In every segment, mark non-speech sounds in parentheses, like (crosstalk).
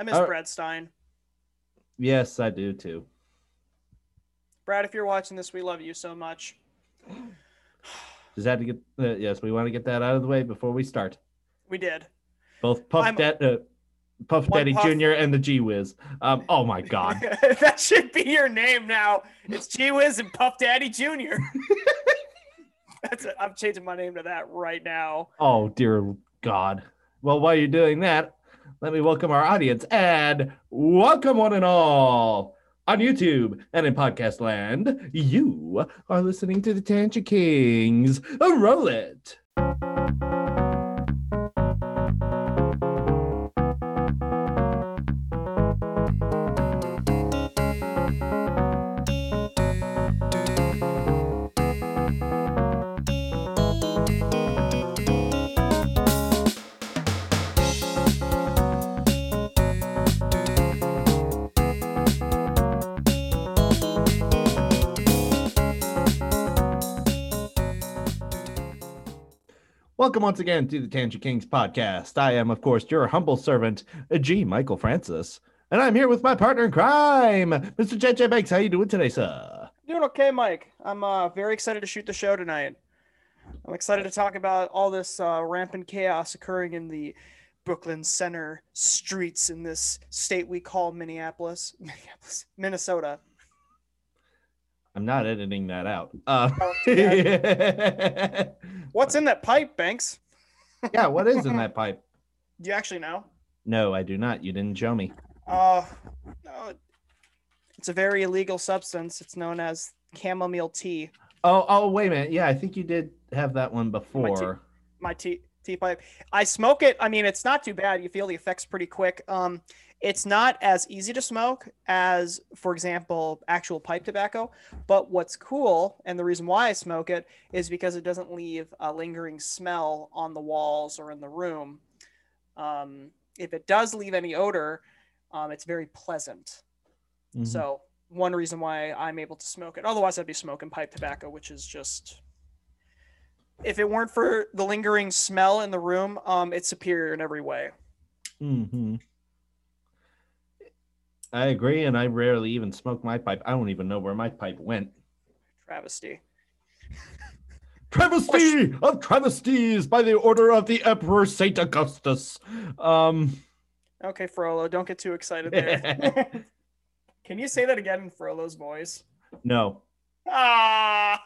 I miss Uh, Brad Stein. Yes, I do too. Brad, if you're watching this, we love you so much. Does that to get? Uh, yes, we want to get that out of the way before we start. We did. Both Puff, Dad, uh, Puff Daddy Puff. Jr. and the G Wiz. Um, oh my God. (laughs) that should be your name now. It's G Wiz and Puff Daddy Jr. (laughs) That's it. I'm changing my name to that right now. Oh dear God. Well, while you're doing that, let me welcome our audience and welcome one and all on YouTube and in podcast land. You are listening to the Tangent Kings. Roll it. Welcome once again to the Tangent Kings podcast. I am, of course, your humble servant, G. Michael Francis, and I'm here with my partner in crime, Mr. JJ Banks. How you doing today, sir? Doing okay, Mike. I'm uh, very excited to shoot the show tonight. I'm excited to talk about all this uh, rampant chaos occurring in the Brooklyn Center streets in this state we call Minneapolis, (laughs) Minneapolis, Minnesota. I'm not editing that out. Uh, Oh. (laughs) What's in that pipe, Banks? yeah, what is in (laughs) that pipe? Do you actually know? No, I do not. You didn't show me. Uh, no, it's a very illegal substance. It's known as chamomile tea. Oh, oh, wait a minute. Yeah, I think you did have that one before. My tea tea pipe. I smoke it. I mean, it's not too bad. You feel the effects pretty quick. Um, it's not as easy to smoke as, for example, actual pipe tobacco. But what's cool, and the reason why I smoke it, is because it doesn't leave a lingering smell on the walls or in the room. Um, if it does leave any odor, um, it's very pleasant. Mhm. So one reason why I'm able to smoke it. Otherwise, I'd be smoking pipe tobacco, which is just. If it weren't for the lingering smell in the room, um, it's superior in every way. hmm I agree, and I rarely even smoke my pipe. I don't even know where my pipe went. Travesty. (laughs) Travesty of travesties by the order of the Emperor Saint Augustus. Um, Okay, Frollo, don't get too excited there. (laughs) (laughs) Can you say that again in Frollo's voice? no, Ah,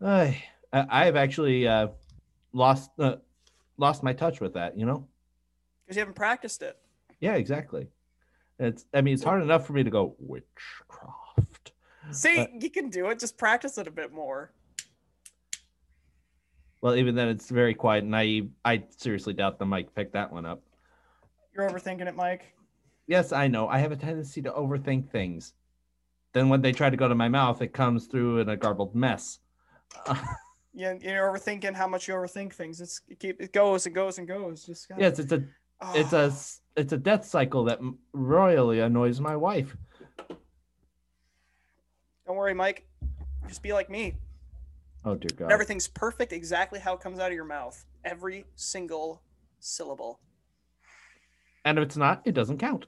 I I have actually uh, lost uh, lost my touch with that. You know? because you haven't practiced it. Yeah, exactly. It's I mean it's hard enough for me to go witchcraft. See, Uh, you can do it. Just practice it a bit more. Well, even then it's very quiet, and I I seriously doubt the mic picked that one up. You're overthinking it, Mike. Yes, I know. I have a tendency to overthink things. Then when they try to go to my mouth, it comes through in a garbled mess. (laughs) Yeah, you're overthinking how much you overthink things. It's it keep it goes and goes and goes. Just gotta- yes, it's a it's a it's a death cycle that royally annoys my wife. Don't worry, Mike. Just be like me. Oh dear God. Everything's perfect exactly how it comes out of your mouth. Every single syllable. And if it's not, it doesn't count.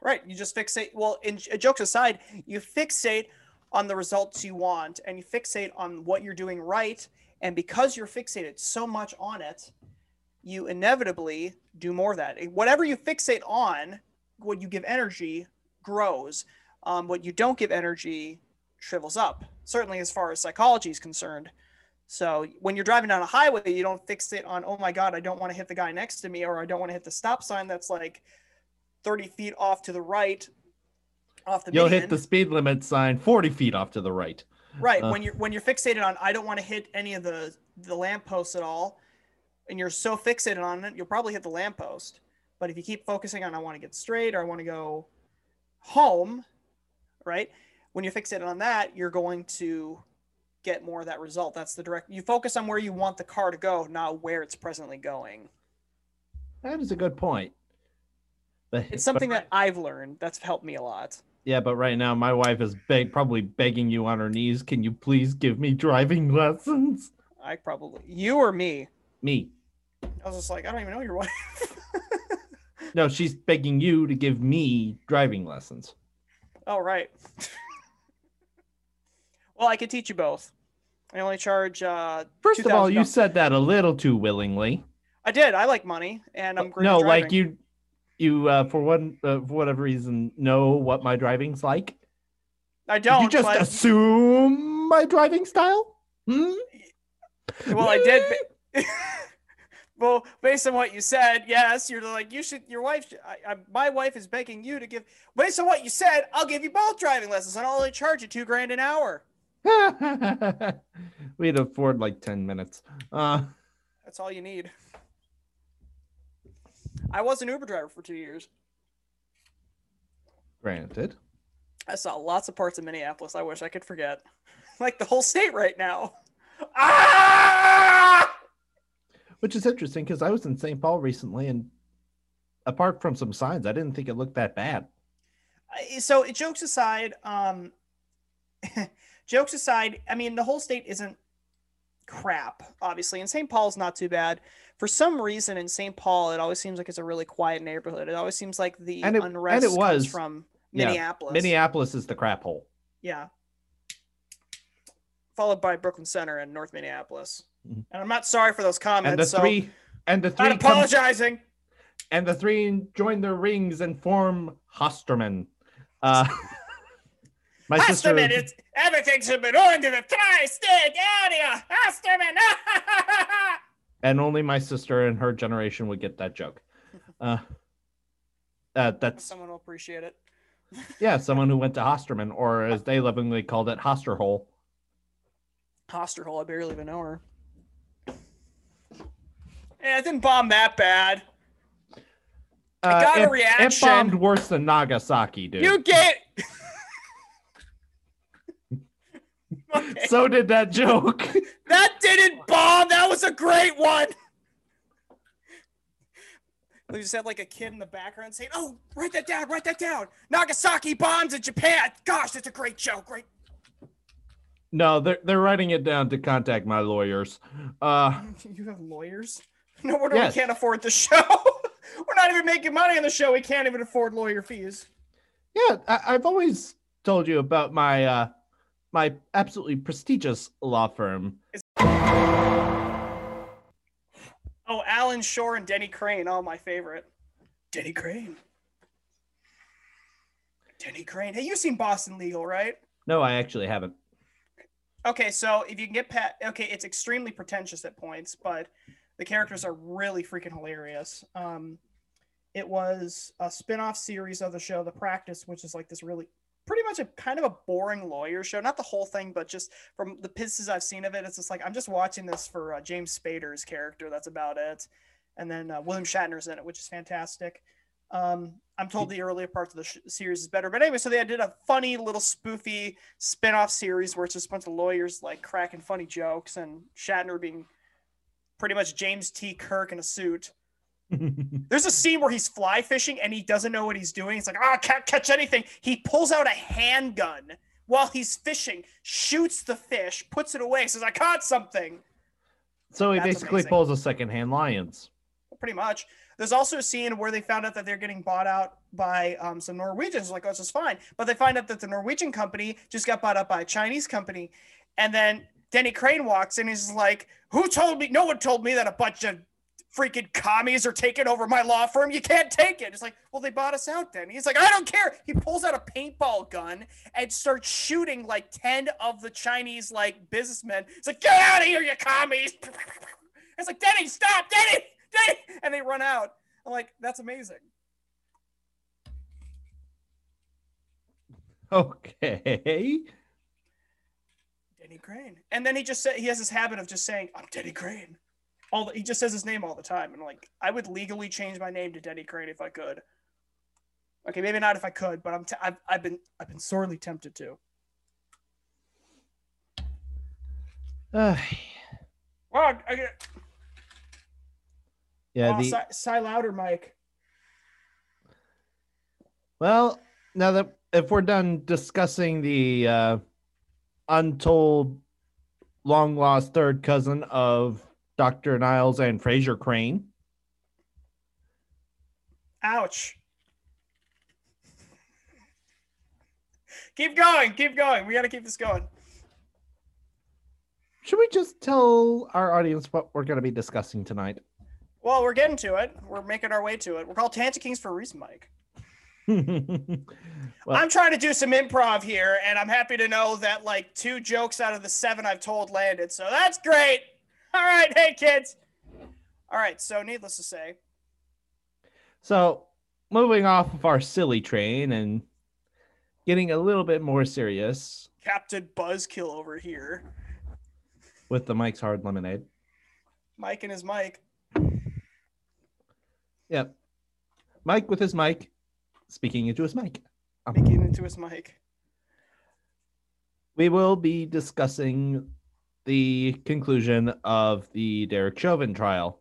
Right. You just fixate. Well, in jokes aside, you fixate on the results you want and you fixate on what you're doing right. And because you're fixated so much on it, you inevitably do more of that. Whatever you fixate on, what you give energy grows. Um, what you don't give energy shrivels up, certainly as far as psychology is concerned. So when you're driving down a highway, you don't fixate on, oh my God, I don't want to hit the guy next to me, or I don't want to hit the stop sign that's like 30 feet off to the right, off the You'll hit the speed limit sign 40 feet off to the right. Right. Uh. when you're when you're fixated on I don't want to hit any of the the lampposts at all, and you're so fixated on it, you'll probably hit the lamppost. But if you keep focusing on I want to get straight or I want to go home, right? When you're fixated on that, you're going to get more of that result. That's the direct you focus on where you want the car to go, not where it's presently going. That is a good point. But, It's something but- that I've learned that's helped me a lot. yeah, but right now my wife is beg, probably begging you on her knees. Can you please give me driving (laughs) lessons? I probably you or me. Me. I was just like, I don't even know your (laughs) wife. No, she's begging you to give me driving lessons. Oh, right. well, I could teach you both. I only charge. Uh, First of all, you said that a little too willingly. I did. I like money, and I'm great. no, like you, you uh, for one uh, for whatever reason know what my driving's like. I don't. you just assume my driving style? Hmm? well, I did. (laughs) (laughs) well, based on what you said, yes, you're like you should. Your wife, should- I, I, my wife is begging you to give. Based on what you said, I'll give you both driving lessons, and I'll only charge you two grand an hour. (laughs) We'd afford like ten minutes. Uh, That's all you need. I was an Uber driver for two years. granted. I saw lots of parts of Minneapolis. I wish I could forget, (laughs) like the whole state right now. Ah! Which is interesting because I was in St. Paul recently, and apart from some signs, I didn't think it looked that bad. So jokes aside um (laughs) jokes aside i mean the whole state isn't crap obviously and st paul's not too bad for some reason in st paul it always seems like it's a really quiet neighborhood it always seems like the And it- and unrest it comes was. from Yeah, minneapolis Minneapolis is the crap hole. yeah followed by brooklyn center and north minneapolis. And i'm not sorry for those comments And the so three and the three not come- apologizing and the three join their rings and form Hosterman. Uh, (laughs) my Last sister. minute, everything's been on to the tri-state area. Minute. and only my sister and her generation would get that joke. (laughs) Uh, uh, that's Someone will appreciate it. yeah, (laughs) someone who went to Hosterman, or as they lovingly called it, Hosterhole. Hosterhole, I barely even know her. Yeah, it didn't bomb that bad. Uh, got a it, It reaction. bombed worse than Nagasaki, dude. You get. Okay, (laughs) So did that joke. (laughs) That didn't bomb. That was a great one. We just had like a kid in the background saying, "Oh, write that down. Write that down. Nagasaki bombs in Japan. Gosh, that's a great joke. Great no, they're they're writing it down to contact my lawyers. Uh, (laughs) You have lawyers? (laughs) No wonder Yes. we can't afford the show. (laughs) We're not even making money on the show. We can't even afford lawyer fees. yeah, I, I've always told you about my uh, my absolutely prestigious law firm. Oh, Alan Shore and Denny Crane. Oh, my favorite. Denny Crane. Denny Crane. Hey, you've seen Boston Legal, right? No, I actually haven't. Okay, so if you can get pat, okay, it's extremely pretentious at points, but the characters are really freaking hilarious. Um, it was a spin-off series of the show The Practice, which is like this really pretty much a kind of a boring lawyer show. Not the whole thing, but just from the pieces I've seen of it, it's just like I'm just watching this for uh, James Spader's character. That's about it. And then uh, William Shatner's in it, which is fantastic. Um, I'm told the earlier parts of the sh- series is better, but anyway, so they did a funny little spoofy spin-off series where it's just a bunch of lawyers like cracking funny jokes and Shatner being pretty much James T. Kirk in a suit. (laughs) There's a scene where he's fly fishing and he doesn't know what he's doing. He's like, "Ah, can't catch anything." He pulls out a handgun while he's fishing, shoots the fish, puts it away, says, "I caught something." so he That's basically amazing. pulls a secondhand lions. Pretty much. There's also a scene where they found out that they're getting bought out by um, some Norwegians. Like, oh, this is fine. But they find out that the Norwegian company just got bought out by a Chinese company. And then Denny Crane walks in. He's like, Who told me? No one told me that a bunch of freaking commies are taking over my law firm. You can't take it. It's like, Well, they bought us out then. He's like, I don't care. He pulls out a paintball gun and starts shooting like 10 of the Chinese like businessmen. It's like, Get out of here, you commies. (laughs) It's like, Denny, stop, Denny, Denny. And they run out. I'm like, That's amazing. Okay. Denny Crane. And then he just said he has this habit of just saying, "I'm Denny Crane." All the, he just says his name all the time, and like I would legally change my name to Denny Crane if I could. Okay, maybe not if I could, but I'm t- I've, I've been I've been sorely tempted to. Uh, Well, I get yeah. oh, The sigh, sigh louder, Mike. well, now that if we're done discussing the uh, untold, long lost third cousin of Doctor Niles and Frasier Crane, Ouch. keep going. Keep going. We got to keep this going. Should we just tell our audience what we're going to be discussing tonight? Well, we're getting to it. We're making our way to it. We're called Tangent Kings for a reason, Mike. (laughs) well, I'm trying to do some improv here, and I'm happy to know that like two jokes out of the seven I've told landed. So that's great. All right, hey kids. All right, so needless to say, so moving off of our silly train and getting a little bit more serious Captain Buzzkill over here, with the Mike's Hard Lemonade. Mike and his mic. Yep. Mike with his mic, speaking into his mic. Speaking into his mic. We will be discussing the conclusion of the Derek Chauvin trial,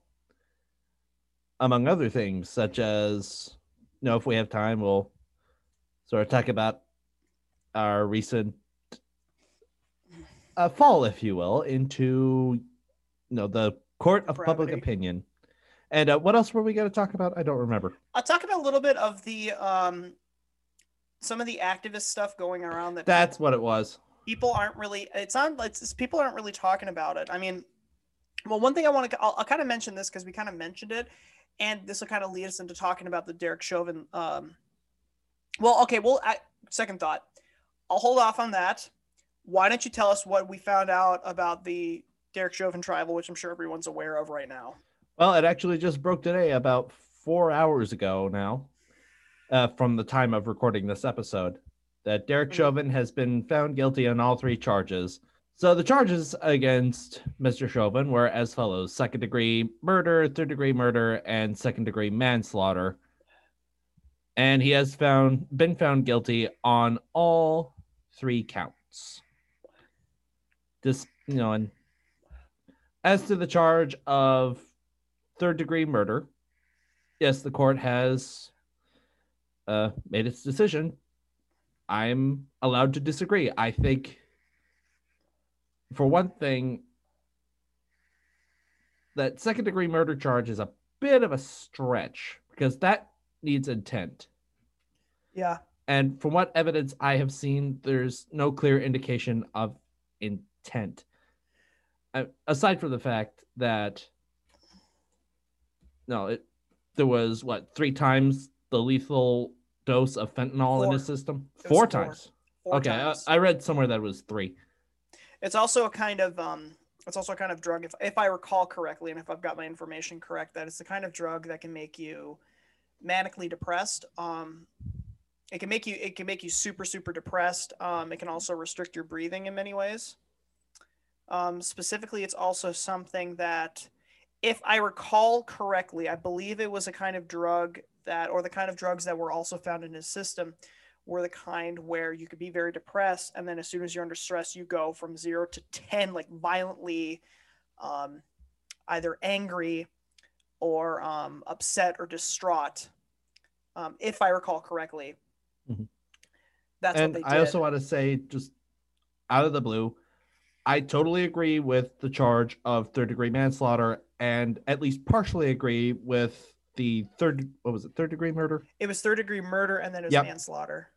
among other things, such as, you know, if we have time, we'll sort of talk about our recent uh, fall, if you will, into, you know, the court of public opinion. And uh, what else were we going to talk about? I don't remember. I'll talk about a little bit of the um, some of the activist stuff going around that That's what it was. people aren't really it's on it's, it's- people aren't really talking about it i mean well one thing i want to i'll, I'll kind of mention this because we kind of mentioned it and this will kind of lead us into talking about the derek chauvin um well okay well I, second thought i'll hold off on that why don't you tell us what we found out about the derek chauvin trial which i'm sure everyone's aware of right now Well, it actually just broke today about four hours ago now, uh, from the time of recording this episode, that Derek Mhm. Chauvin has been found guilty on all three charges. So the charges against Mr. Chauvin were as follows second degree murder, third degree murder, and second degree manslaughter. And he has found been found guilty on all three counts. This, you know, and as to the charge of third degree murder, yes, the court has uh, made its decision. I'm allowed to disagree. I think, for one thing, that second degree murder charge is a bit of a stretch because that needs intent. yeah And from what evidence I have seen, there's no clear indication of intent. Uh, aside from the fact that no, it there was what three times the lethal dose of fentanyl in his system. Four four. times. four okay, I, times. I read somewhere that it was three. It's also a kind of um it's also a kind of drug if if I recall correctly and if I've got my information correct that it's the kind of drug that can make you manically depressed. Um it can make you it can make you super super depressed. Um it can also restrict your breathing in many ways. Um specifically it's also something that if I recall correctly, I believe it was a kind of drug that or the kind of drugs that were also found in his system were the kind where you could be very depressed and then as soon as you're under stress you go from zero to 10 like violently um, either angry or um, upset or distraught um, if i recall correctly Mhm. that's and what they did I also want to say, just out of the blue, I totally agree with the charge of third degree manslaughter, and at least partially agree with the third. What was it? Third degree murder. it was third degree murder and then it was Yep. manslaughter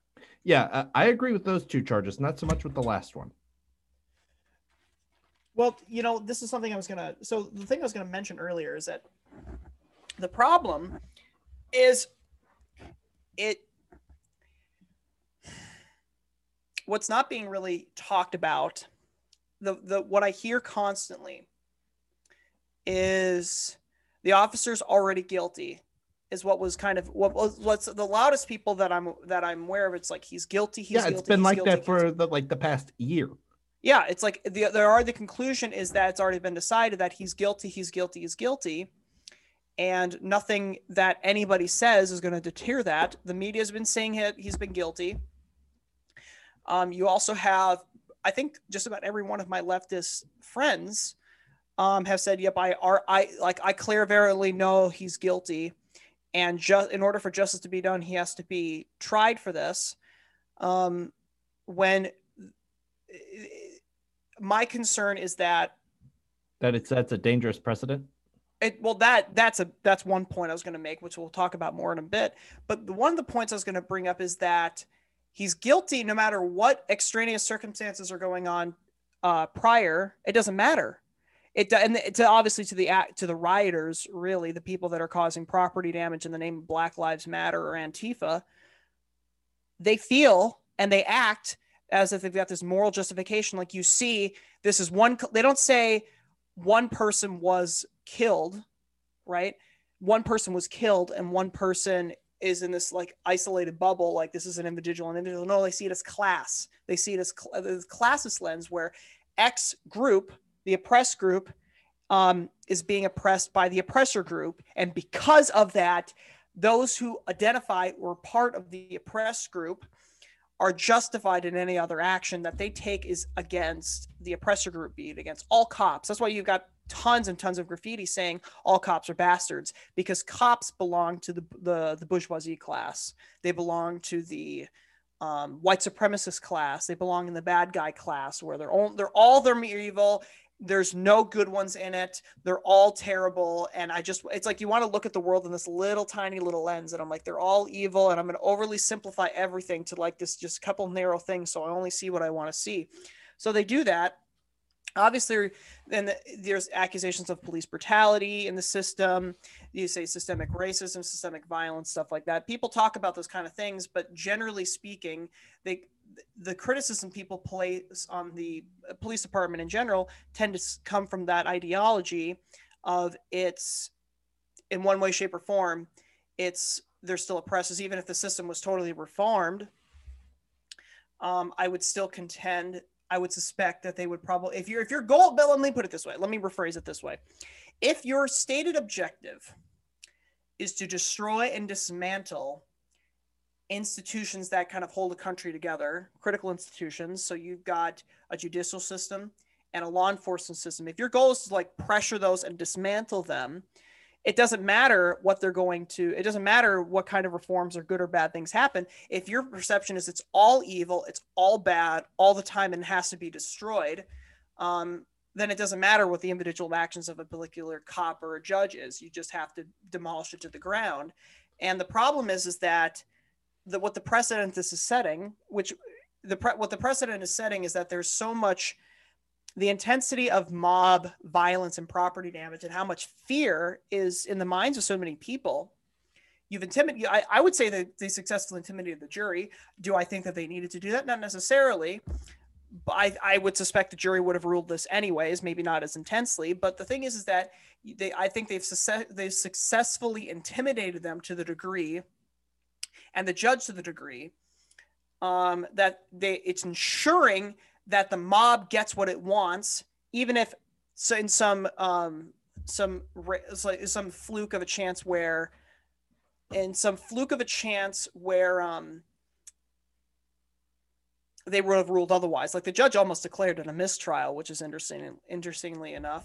Yeah, uh, I agree with those two charges, not so much with the last one. Well, you know, this is something I was gonna. So the thing I was gonna mention earlier is that the problem is it. What's not being really talked about, the the what I hear constantly is the officer's already guilty. Is what was kind of what was what's the loudest people that I'm that I'm aware of. It's like he's guilty. He's yeah, it's guilty, been like guilty, that for the like the past year. yeah, it's like the there are the conclusion is that it's already been decided that he's guilty, he's guilty, he's guilty, and nothing that anybody says is going to deter that. The media has been saying it; he's been guilty. Um, you also have, I think, just about every one of my leftist friends um, have said, "Yep, I are I like I clearly know he's guilty." And just in order for justice to be done, he has to be tried for this. Um, when my concern is that That it sets a dangerous precedent. it, well that that's a that's one point I was going to make, which we'll talk about more in a bit. But one of the points I was going to bring up is that he's guilty no matter what extraneous circumstances are going on uh, prior. It doesn't matter. It and to obviously to the act to the rioters, really the people that are causing property damage in the name of Black Lives Matter or Antifa. They feel and they act as if they've got this moral justification. Like you see, this is one. They don't say one person was killed, right? One person was killed and one person is in this like isolated bubble, like this is an individual and individual. No, they see it as class. They see it as cl- uh, the classist lens where X group, the oppressed group, um, is being oppressed by the oppressor group. And because of that, those who identify or part of the oppressed group are justified in any other action that they take is against the oppressor group, be it against all cops. That's why you've got tons and tons of graffiti saying all cops are bastards because cops belong to the the, the bourgeoisie class. They belong to the um, white supremacist class. They belong in the bad guy class where they're all they're all they're evil. There's no good ones in it. They're all terrible. And I just it's like you want to look at the world in this little tiny little lens. And I'm like, they're all evil. And I'm gonna overly simplify everything to like this just couple narrow things. So I only see what I want to see. So they do that obviously then there's accusations of police brutality in the system you say systemic racism systemic violence stuff like that people talk about those kind of things but generally speaking they the criticism people place on the police department in general tend to come from that ideology of it's in one way shape or form it's they're still oppressors even if the system was totally reformed um, i would still contend I would suspect that they would probably if you're if your goal, Bill, let me put it this way. Let me rephrase it this way. If your stated objective is to destroy and dismantle institutions that kind of hold a country together, critical institutions. So you've got a judicial system and a law enforcement system. If your goal is to like pressure those and dismantle them, it doesn't matter what they're going to it doesn't matter what kind of reforms or good or bad things happen if your perception is it's all evil it's all bad all the time and has to be destroyed um, then it doesn't matter what the individual actions of a particular cop or a judge is you just have to demolish it to the ground and the problem is is that the, what the precedent this is setting which the pre, what the precedent is setting is that there's so much the intensity of mob violence and property damage and how much fear is in the minds of so many people. You've intimidated I, I would say that they successfully intimidated the jury. Do i think that they needed to do that? Not necessarily. But I, I would suspect the jury would have ruled this anyways maybe not as intensely. But the thing is is that they i think they've success, they've successfully intimidated them to the degree and the judge to the degree um, that they it's ensuring that the mob gets what it wants, even if so in some um, some some fluke of a chance where in some fluke of a chance where um, they would have ruled otherwise. Like the judge almost declared it a mistrial, which is interesting. Interestingly enough,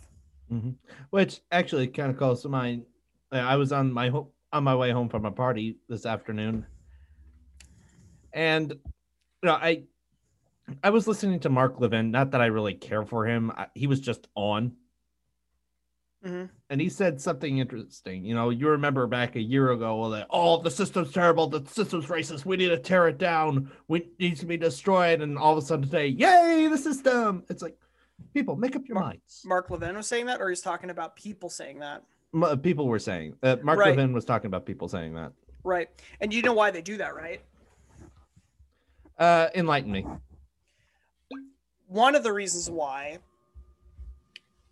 mm-hmm. which actually kind of calls to mind. I was on my ho- on my way home from a party this afternoon, and you know I I was listening to Mark Levin. Not that I really care for him. I, he was just on. Mm-hmm. And he said something interesting. You know, you remember back a year ago that oh the system's terrible, the system's racist. We need to tear it down. We needs to be destroyed. And all of a sudden today, yay, the system. It's like people make up your Mark, minds. Mark Levin was saying that, or he's talking about people saying that. people were saying uh, Mark right. Levin was talking about people saying that. Right, and you know why they do that, right? Uh, enlighten me. One of the reasons why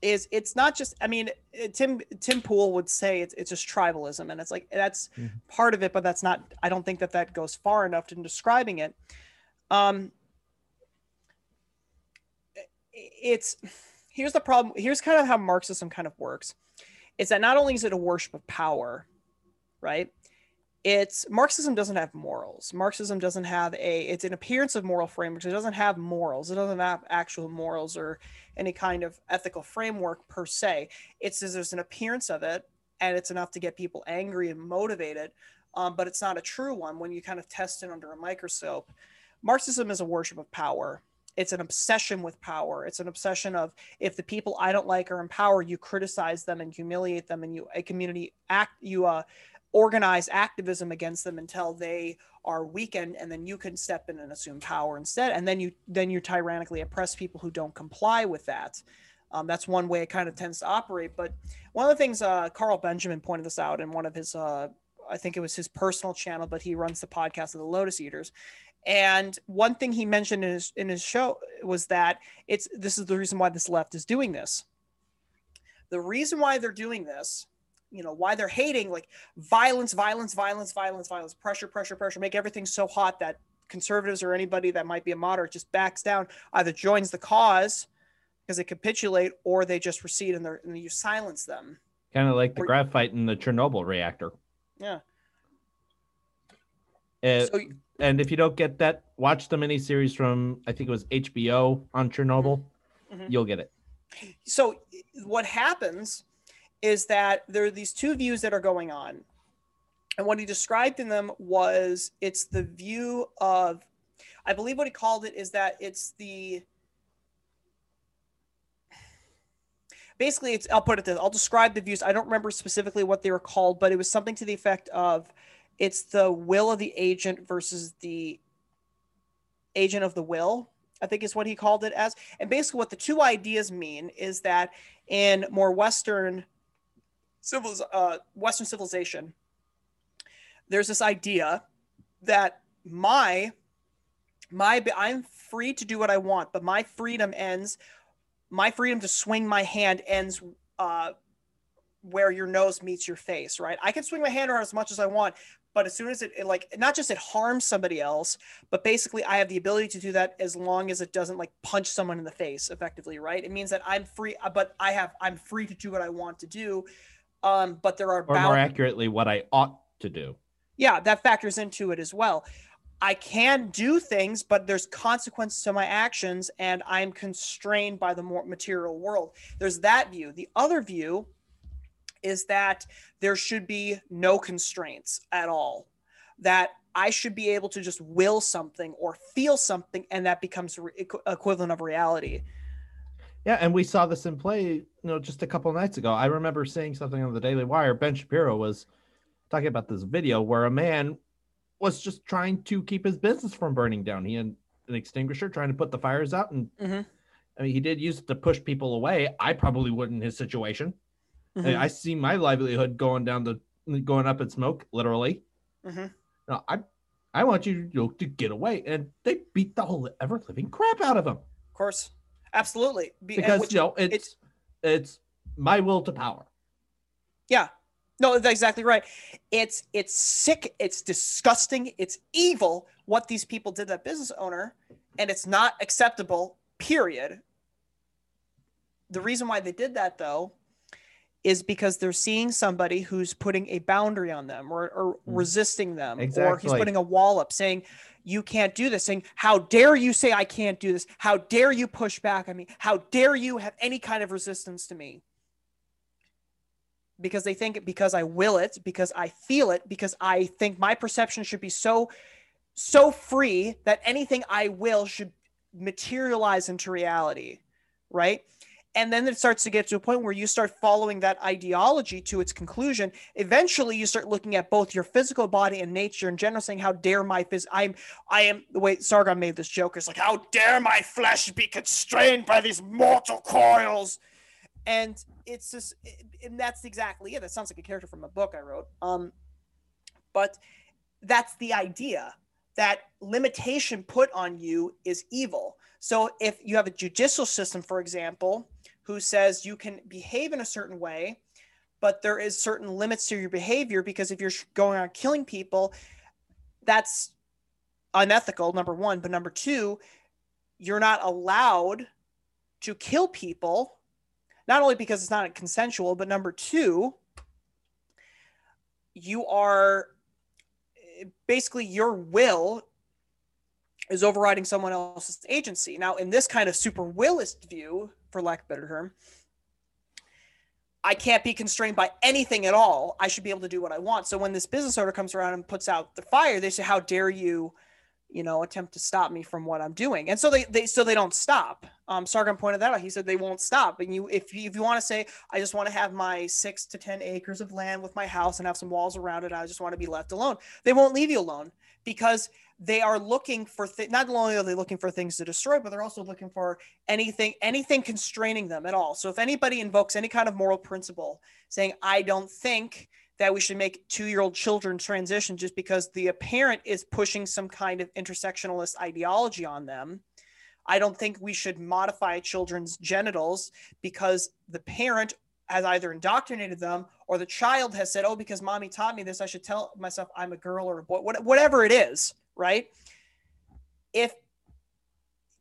is it's not just i mean tim tim pool would say it's, it's just tribalism and it's like that's mm-hmm. part of it but that's not i don't think that that goes far enough in describing it. Um it's here's the problem here's kind of how marxism kind of works. Is that not only is it a worship of power right it's Marxism doesn't have morals. Marxism doesn't have a it's an appearance of moral frameworks. It doesn't have morals. It doesn't have actual morals or any kind of ethical framework per se. It's there's an appearance of it, and it's enough to get people angry and motivated. Um, but it's not a true one when you kind of test it under a microscope. Marxism is a worship of power, it's an obsession with power it's an obsession of if the people i don't like are in power you criticize them and humiliate them and you a community act you uh organize activism against them until they are weakened and then you can step in and assume power instead and then you then you tyrannically oppress people who don't comply with that. Um, that's one way it kind of tends to operate but one of the things uh, carl benjamin pointed this out in one of his uh, i think it was his personal channel but he runs the podcast of the lotus eaters and one thing he mentioned in his in his show was that it's this is the reason why this left is doing this. The reason why they're doing this you know why they're hating like violence violence violence violence violence pressure pressure pressure make everything so hot that conservatives or anybody that might be a moderate just backs down either joins the cause because they capitulate or they just recede and, they're, and you silence them Kind of like the Or- graphite in the Chernobyl reactor. yeah Uh, so and if you don't get that, watch the miniseries from I think it was HBO on Chernobyl. Mhm. You'll get it. so what happens is that there are these two views that are going on. And what he described in them was it's the view of i believe what he called it is that it's the basically it's i'll put it this i'll describe the views. I don't remember specifically what they were called but it was something to the effect of it's the will of the agent versus the agent of the will i think is what he called it as. And basically what the two ideas mean is that in more western uh, western civilization there's this idea that my my i'm free to do what i want but my freedom ends my freedom to swing my hand ends uh, where your nose meets your face right? I can swing my hand around as much as i want but as soon as it, it like not just it harms somebody else but basically i have the ability to do that as long as it doesn't like punch someone in the face effectively right? It means that i'm free uh, but i have i'm free to do what i want to do um but there are Or more accurately, what I ought to do. yeah that factors into it as well. I can do things but there's consequences to my actions and i'm constrained by the more material world. There's that view. The other view is that there should be no constraints at all. That i should be able to just will something or feel something and that becomes re- equ- equivalent of reality Yeah, and we saw this in play, you know, just a couple nights ago. I remember seeing something on the Daily Wire. Ben Shapiro was talking about this video where a man was just trying to keep his business from burning down. He had an extinguisher trying to put the fires out, and Mhm. I mean, he did use it to push people away. I probably wouldn't in his situation. I- Mhm. I see my livelihood going down the going up in smoke, literally. Mhm. No, I I want you, to get away, and they beat the whole ever living crap out of him of course absolutely Be- because which- you know it's it's my will to power. Yeah. No, that's exactly right. It's it's sick, it's disgusting, it's evil what these people did to that business owner, and it's not acceptable, period. The reason why they did that though is because they're seeing somebody who's putting a boundary on them or, or Mm. resisting them or he's putting a wall up saying you can't do this saying how dare you say i can't do this how dare you push back on me how dare you have any kind of resistance to me because they think because I will it, because I feel it, because I think my perception should be so so free that anything I will should materialize into reality, right? And then it starts to get to a point where you start following that ideology to its conclusion. Eventually, you start looking at both your physical body and nature in general, saying, "How dare my phys? I'm, I am." The way Sargon made this joke is like, "How dare my flesh be constrained by these mortal coils?" and it's just and that's exactly it that sounds like a character from a book i wrote um but that's the idea that limitation put on you is evil so if you have a judicial system for example who says you can behave in a certain way but there is certain limits to your behavior because if you're going on killing people that's unethical number one but number two you're not allowed to kill people not only because it's not consensual, but number two, you are basically your will is overriding someone else's agency. Now, in this kind of super willist view, for lack of a better term, I can't be constrained by anything at all. I should be able to do what I want. So when this business owner comes around and puts out the fire, they say, How dare you you know, attempt to stop me from what I'm doing. And so they, they so they don't stop. Um, Sargon pointed that out. He said they won't stop. And you, if you, if you want to say, I just want to have my six to ten acres of land with my house and have some walls around it, I just want to be left alone. They won't leave you alone because they are looking for th- not only are they looking for things to destroy, but they're also looking for anything anything constraining them at all. So if anybody invokes any kind of moral principle, saying I don't think that we should make two-year-old children transition just because the parent is pushing some kind of intersectionalist ideology on them. I don't think we should modify children's genitals because the parent has either indoctrinated them or the child has said, "Oh, because mommy taught me this, I should tell myself I'm a girl or a boy." Whatever it is, right? If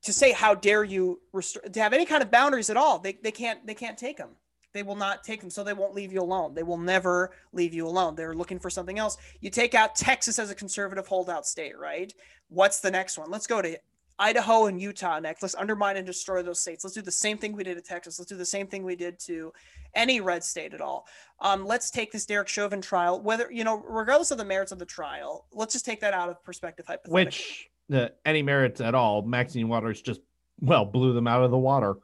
to say how dare you restri- to have any kind of boundaries at all, they, they can't they can't take them. They will not take them, so they won't leave you alone. They will never leave you alone. They're looking for something else. You take out Texas as a conservative holdout state, right? What's the next one? Let's go to Idaho and Utah next. Let's undermine and destroy those states. Let's do the same thing we did to Texas. Let's do the same thing we did to any red state at all. Um, let's take this Derek Chauvin trial, whether you know, regardless of the merits of the trial, let's just take that out of perspective. Hypothetically. Which the any merits at all, Maxine Waters just well blew them out of the water.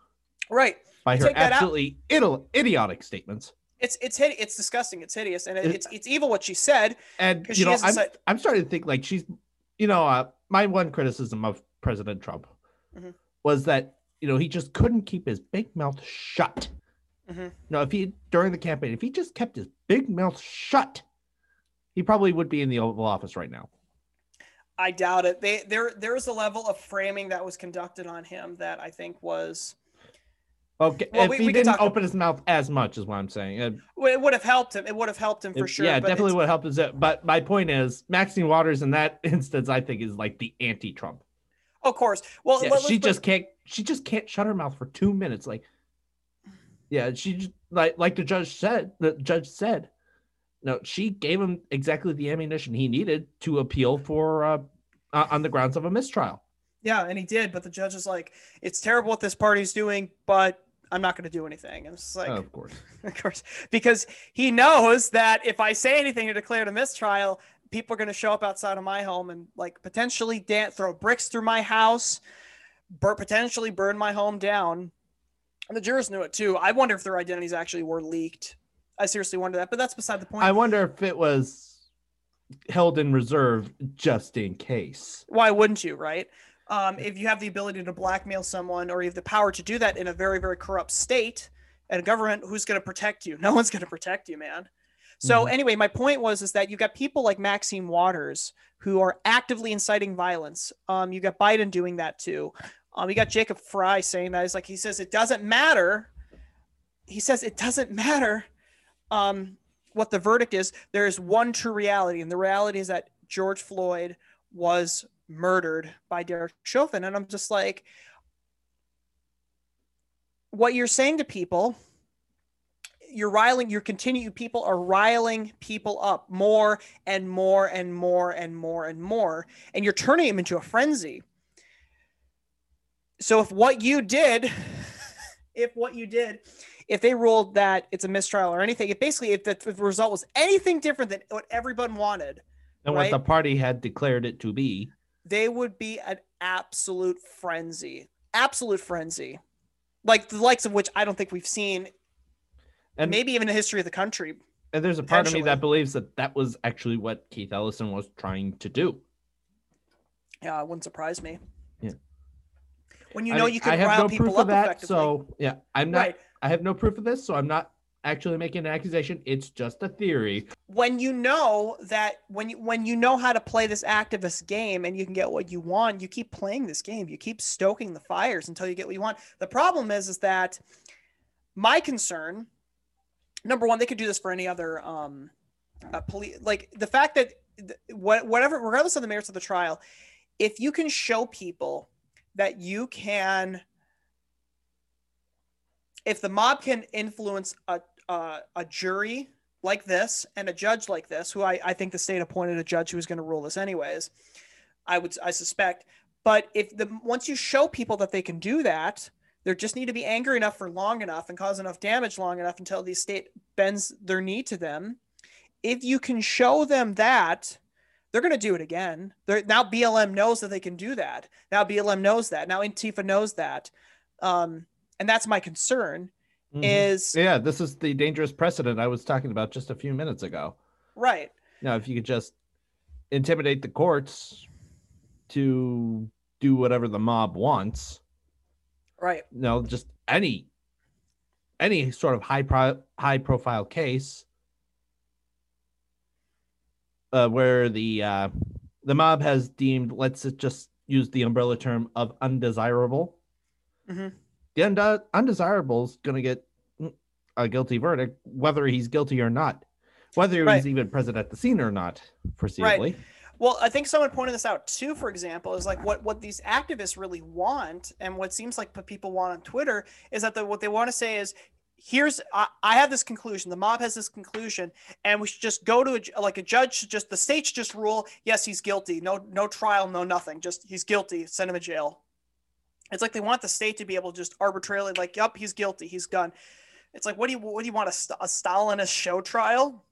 Right by her absolutely idiotic statements. It's it's hid- it's disgusting. It's hideous, and it, it's it's evil what she said. And you know, I'm, I'm starting to think like she's, you know, uh, my one criticism of President Trump mm-hmm. was that you know he just couldn't keep his big mouth shut. Mm-hmm. Know, if he during the campaign, if he just kept his big mouth shut, he probably would be in the Oval Office right now. I doubt it. They there there was a level of framing that was conducted on him that I think was Okay, well, if we, he we didn't open his mouth as much, is what I'm saying. It, it would have helped him. It would have helped him for it, sure. Yeah, definitely would help. Is it? But my point is, Maxine Waters in that instance, I think, is like the anti-Trump. Of course. Well, yeah, let, she just can't. She just can't shut her mouth for two minutes. Like, yeah, she just, like like the judge said. The judge said, no, she gave him exactly the ammunition he needed to appeal for uh, uh, on the grounds of a mistrial. Yeah, and he did, but the judge is like, it's terrible what this party's doing, but I'm not going to do anything. And it's like, oh, of course, (laughs) of course, because he knows that if I say anything to declare a mistrial, people are going to show up outside of my home and like potentially dan- throw bricks through my house, bur- potentially burn my home down. And the jurors knew it too. I wonder if their identities actually were leaked. I seriously wonder that, but that's beside the point. I wonder if it was held in reserve just in case. Why wouldn't you, right? um, if you have the ability to blackmail someone or you have the power to do that in a very very corrupt state and a government who's going to protect you no one's going to protect you man so mm-hmm. anyway my point was is that you've got people like maxine waters who are actively inciting violence. Um, you got biden doing that too. Um, you got jacob frey saying that. He's like he says it doesn't matter. He says it doesn't matter um, what the verdict is. There is one true reality and the reality is that george floyd was murdered by Derek Chauvin. And I'm just like, what you're saying to people, you're riling, you're continuing people are riling people up more and more and more and more and more, and you're turning them into a frenzy. So if what you did, (laughs) if what you did, if they ruled that it's a mistrial or anything, if basically if the, if the result was anything different than what everyone wanted, and right? what the party had declared it to be, they would be an absolute frenzy, absolute frenzy, like the likes of which I don't think we've seen, and maybe even the history of the country. And there's a part of me that believes that that was actually what Keith Ellison was trying to do. Yeah, it wouldn't surprise me. Yeah. When you know I, you can I have no proof of that, so yeah, I'm not. Right. I have no proof of this, so I'm not actually making an accusation. It's just a theory. When you know that when you when you know how to play this activist game and you can get what you want, you keep playing this game. You keep stoking the fires until you get what you want. The problem is is that my concern number one, they could do this for any other um uh, police like the fact that what whatever regardless of the merits of the trial, if you can show people that you can if the mob can influence a uh, a jury like this and a judge like this, who I, I think the state appointed a judge who was going to rule this anyways. I would I suspect. But if the once you show people that they can do that, they just need to be angry enough for long enough and cause enough damage long enough until the state bends their knee to them. If you can show them that, they're going to do it again. They're, now BLM knows that they can do that. Now BLM knows that. Now Antifa knows that. Um, and that's my concern Mhm. is yeah, this is the dangerous precedent I was talking about just a few minutes ago. right. Now, if you could just intimidate the courts to do whatever the mob wants, Right. you know, just any any sort of high pro- high profile case uh, where the uh, the mob has deemed let's just use the umbrella term of undesirable. Mhm. The unde- undesirable is going to get a guilty verdict, whether he's guilty or not, whether Right. he's even present at the scene or not, foreseeably. Well, I think someone pointed this out too. For example, is like what what these activists really want, and what seems like what people want on Twitter is that the, what they want to say is, here's I, I have this conclusion. The mob has this conclusion, and we should just go to a, like a judge. Just the state should just rule yes, he's guilty. No no trial, no nothing. Just he's guilty. Send him to jail. It's like they want the state to be able to just arbitrarily like, yep, he's guilty. He's gone. It's like what do you what do you want a, a Stalinist show trial?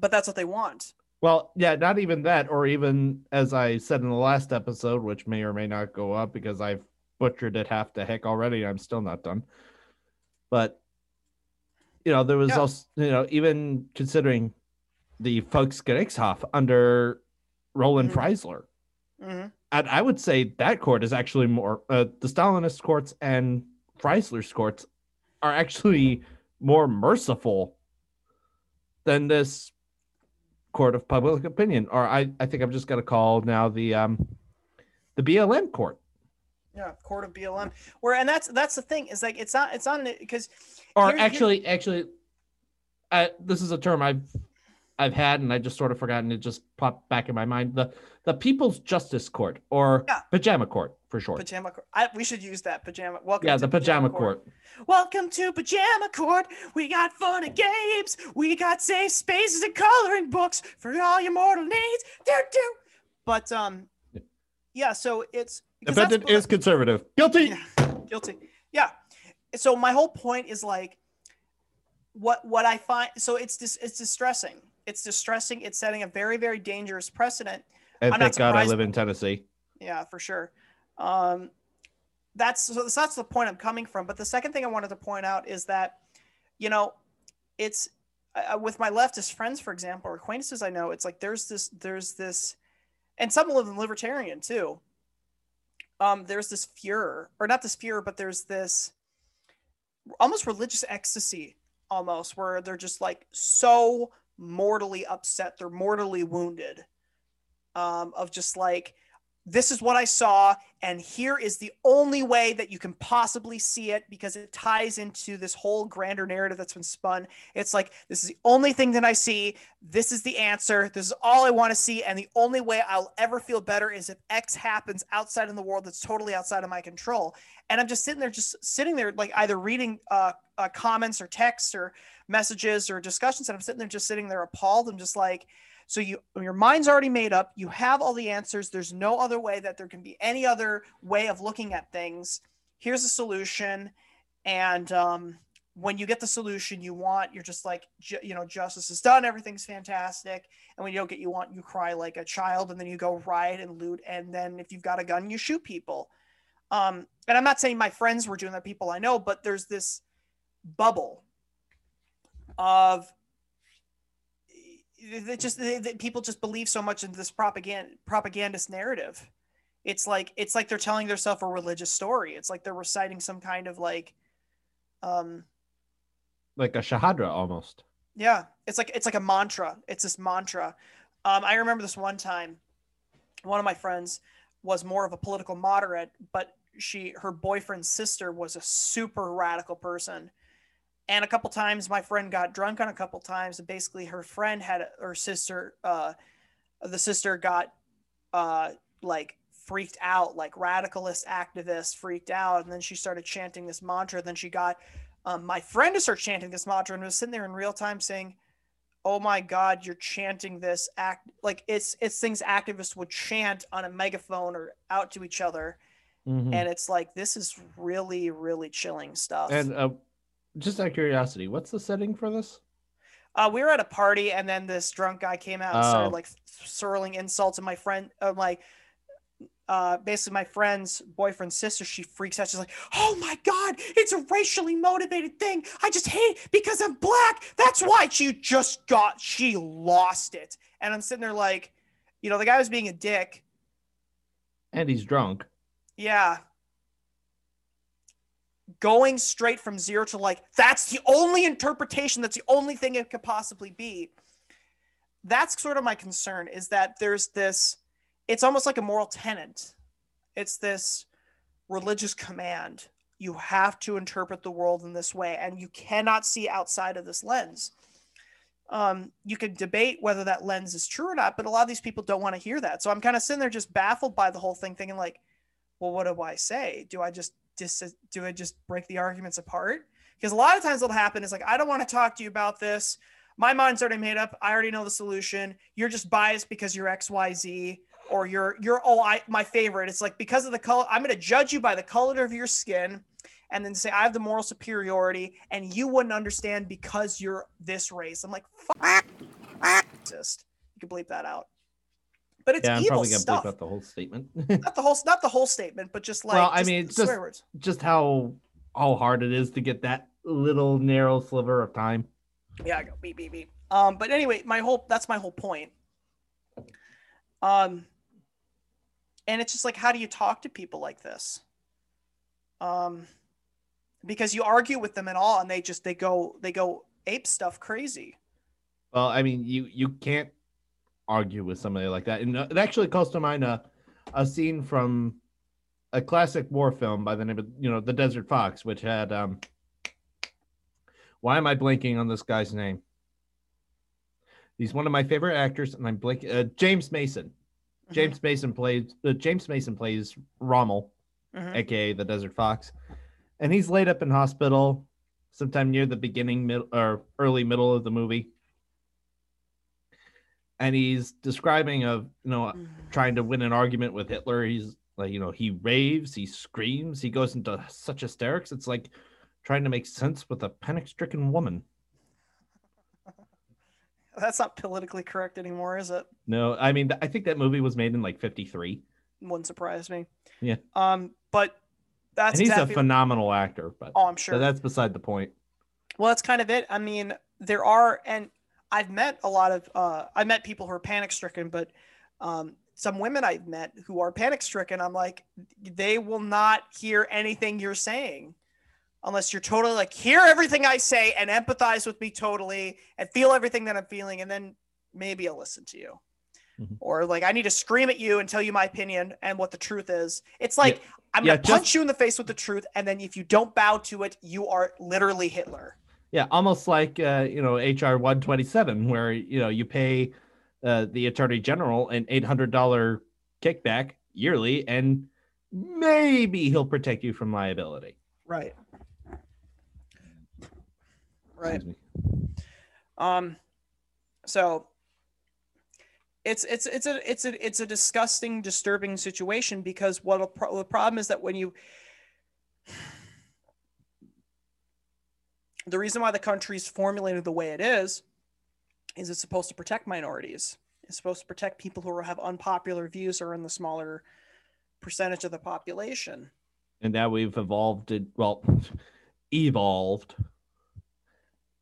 But that's what they want. Well, yeah, not even that, or even as I said in the last episode, which may or may not go up because I've butchered it half to heck already. I'm still not done. But you know, there was Yeah. also you know, even considering the folks Volksgerichtshof under Roland Mhm. Freisler. hmm And I would say that court is actually more uh, the Stalinist courts and Freisler's courts are actually more merciful than this court of public opinion. Or I, I think I'm just gonna call now the um the BLM court. Yeah, court of BLM. Where and that's that's the thing is like it's not it's not because Or Here- here- actually actually I, this is a term I've I've had and I just sort of forgotten it just popped back in my mind. The the People's Justice Court or Yeah. Pajama Court for short. pajama. Court. I, we should use that pajama. Welcome. yeah, to the Pajama Court. Welcome to pajama court. We got fun and games. We got safe spaces and coloring books for all your mortal needs. Do do. But um, yeah. So it's Defendant is conservative. Guilty. Yeah, guilty. Yeah. So my whole point is like what what I find so it's dis, it's distressing. It's distressing. It's setting a very very dangerous precedent. And I'm not thank God I live in Tennessee. Yeah, for sure. Um that's so that's the point I'm coming from. But the second thing I wanted to point out is that you know, it's uh, with my leftist friends for example or acquaintances I know, it's like there's this there's this and some of them libertarian too. Um, there's this furor, or not this furor, but there's this almost religious ecstasy, almost where they're just like so mortally upset, they're mortally wounded, um, of just like this is what I saw, and here is the only way that you can possibly see it because it ties into this whole grander narrative that's been spun. It's like this is the only thing that I see. This is the answer. This is all I want to see, and the only way I'll ever feel better is if X happens outside in the world that's totally outside of my control. And I'm just sitting there, just sitting there, like either reading uh, uh, comments or texts or messages or discussions, and I'm sitting there, just sitting there appalled. I'm just like, so you your mind's already made up. You have all the answers. There's no other way that there can be any other way of looking at things. Here's a solution, and um, when you get the solution you want, you're just like, you know, justice is done. Everything's fantastic. And when you don't get you want, you cry like a child, and then you go riot and loot. And then if you've got a gun, you shoot people. Um, and I'm not saying my friends were doing that, people I know, but there's this bubble of they just they, they- people just believe so much into this propaganda propagandist narrative. It's like it's like they're telling themselves a religious story. It's like they're reciting some kind of like um Like a shahada almost. yeah it's like it's like a mantra. It's this mantra. Um i remember this one time one of my friends was more of a political moderate but she her boyfriend's sister was a super radical person and a couple times my friend got drunk on a couple times and basically her friend had her sister uh the sister got uh like freaked out like radicalist activists freaked out and then she started chanting this mantra then she got um, my friend to start chanting this mantra and was sitting there in real time saying oh my god you're chanting this act like it's it's things activists would chant on a megaphone or out to each other Mhm. and it's like this is really really chilling stuff And uh, just out of curiosity, what's the setting for this? Uh, we were at a party, and then this drunk guy came out and Oh. started like swirling insults. And my friend, uh, like, uh, basically my friend's boyfriend's sister, she freaks out. She's like, "Oh my god, it's a racially motivated thing. I just hate it because I'm black. That's why." She just got, she lost it, and I'm sitting there like, you know, the guy was being a dick. And he's drunk. Yeah. Going straight from zero to like, that's the only interpretation, that's the only thing it could possibly be. That's sort of my concern is that there's this, it's almost like a moral tenet. It's this religious command. You have to interpret the world in this way, and you cannot see outside of this lens. Um, you can debate whether that lens is true or not, but a lot of these people don't want to hear that. So I'm kind of sitting there just baffled by the whole thing, thinking like, well, what do I say? Do I just dis- do I just break the arguments apart? Because a lot of times what'll happen is like, I don't want to talk to you about this. My mind's already made up. I already know the solution. You're just biased because you're X, Y, Z, or you're you're oh, I my favorite. It's like because of the color. I'm going to judge you by the color of your skin, and then say I have the moral superiority, and you wouldn't understand because you're this race. I'm like, fuck, racist. You can bleep that out. But it's yeah, I'm probably gonna stuff bleep out the whole statement. not the whole not the whole statement, but just like Well, I mean, just- words. Just how how hard it is to get that little narrow sliver of time. Yeah, I go beep beep beep. Um, but anyway, my whole that's my whole point. Um, and it's just like, how do you talk to people like this? Um, because you argue with them at all, and they just they go they go ape stuff crazy. Well, I mean, you you can't argue with somebody like that. And uh, it actually calls to mind a a scene from a classic war film by the name of you know The Desert Fox, which had um. Why am I blanking on this guy's name? He's one of my favorite actors, and I'm blanking. Uh, James Mason. James Mason plays. Uh, James Mason plays Rommel, Mhm. aka the Desert Fox, and he's laid up in hospital sometime near the beginning, mid or early middle of the movie, and he's describing of you know Mhm. trying to win an argument with Hitler. He's like you know he raves, he screams, he goes into such hysterics. It's like trying to make sense with a panic-stricken woman. (laughs) That's not politically correct anymore, is it? No, I mean I think that movie was made in like '53, Wouldn't surprise me. Yeah. Um, but that's and he's exactly. a phenomenal actor. But oh, I'm sure. but that's beside the point. Well, that's kind of it. I mean, there are, and I've met a lot of, uh, I met people who are panic stricken, but um, some women I've met who are panic stricken, I'm like, they will not hear anything you're saying unless you're totally like, hear everything I say and empathize with me totally and feel everything that I'm feeling. And then maybe I'll listen to you. Mhm. Or like, I need to scream at you and tell you my opinion and what the truth is. It's like, I'm yeah, to just- punch you in the face with the truth. And then if you don't bow to it, you are literally Hitler. Yeah, almost like uh, you know HR one twenty seven, where you know you pay uh, the attorney general an eight hundred dollar kickback yearly, and maybe he'll protect you from liability. Right. Right. Excuse me. Um so it's it's it's a it's a it's a disgusting disturbing situation because what a pro- the problem is that when you the reason why the country's formulated the way it is is it's supposed to protect minorities. It's supposed to protect people who have unpopular views or in the smaller percentage of the population. And now we've evolved it well, (laughs) evolved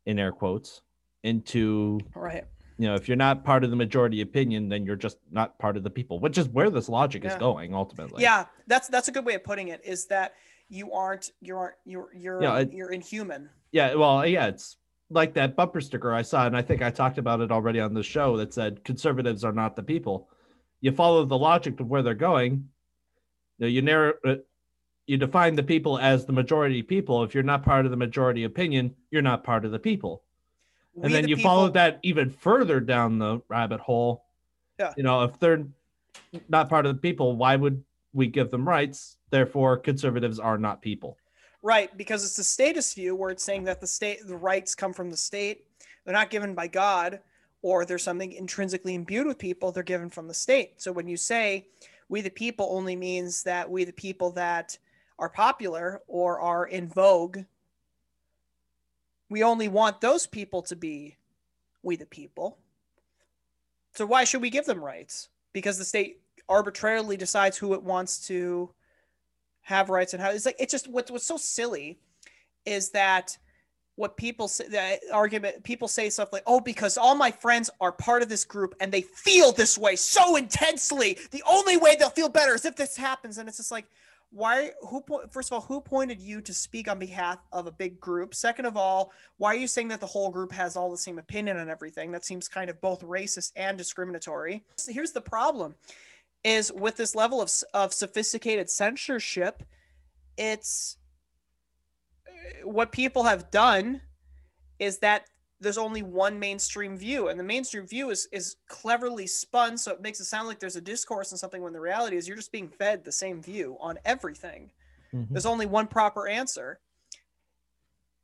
in air quotes into Right. you know if you're not part of the majority opinion, then you're just not part of the people, which is where this logic is going ultimately. yeah, that's that's a good way of putting it. Is that you aren't you aren't you're you're Yeah, it- you're inhuman. Yeah, well, yeah, it's like that bumper sticker I saw, and I think I talked about it already on the show that said conservatives are not the people. You follow the logic of where they're going. You know, you narrow, uh, you define the people as the majority people. If you're not part of the majority opinion, you're not part of the people. And We then the you follow that even further down the rabbit hole. Yeah. You know, if they're not part of the people, why would we give them rights? Therefore, conservatives are not people. Right, because it's the status view where it's saying that the state, the rights come from the state. They're not given by God, or there's something intrinsically imbued with people. They're given from the state. So when you say "we the people" only means that we the people that are popular or are in vogue. We only want those people to be we the people. So why should we give them rights? Because the state arbitrarily decides who it wants to have rights and how it's like it's just what, what's so silly is that what people say the argument people say stuff like oh because all my friends are part of this group and they feel this way so intensely. The only way they'll feel better is if this happens. And it's just like why who first of all who pointed you to speak on behalf of a big group? Second of all why are you saying that the whole group has all the same opinion on everything? That seems kind of both racist and discriminatory. So here's the problem is with this level of, of sophisticated censorship it's what people have done is that there's only one mainstream view and the mainstream view is is cleverly spun so it makes it sound like there's a discourse and something when the reality is you're just being fed the same view on everything. Mm-hmm. there's only one proper answer.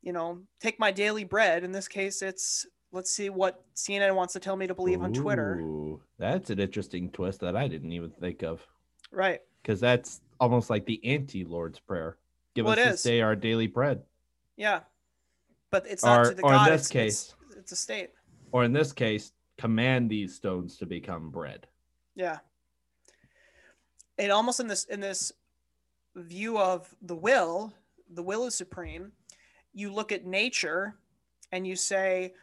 You know take my daily bread. In this case it's let's see what cnn wants to tell me to believe Ooh, on twitter that's an interesting twist that i didn't even think of right because that's almost like the anti-lord's prayer give well, us this day our daily bread yeah, but it's not or, to the or god. In this it's, case, it's, it's a state. Or in this case, command these stones to become bread. Yeah. And almost in this in this view of the will, the will is supreme. You look at nature, and you say,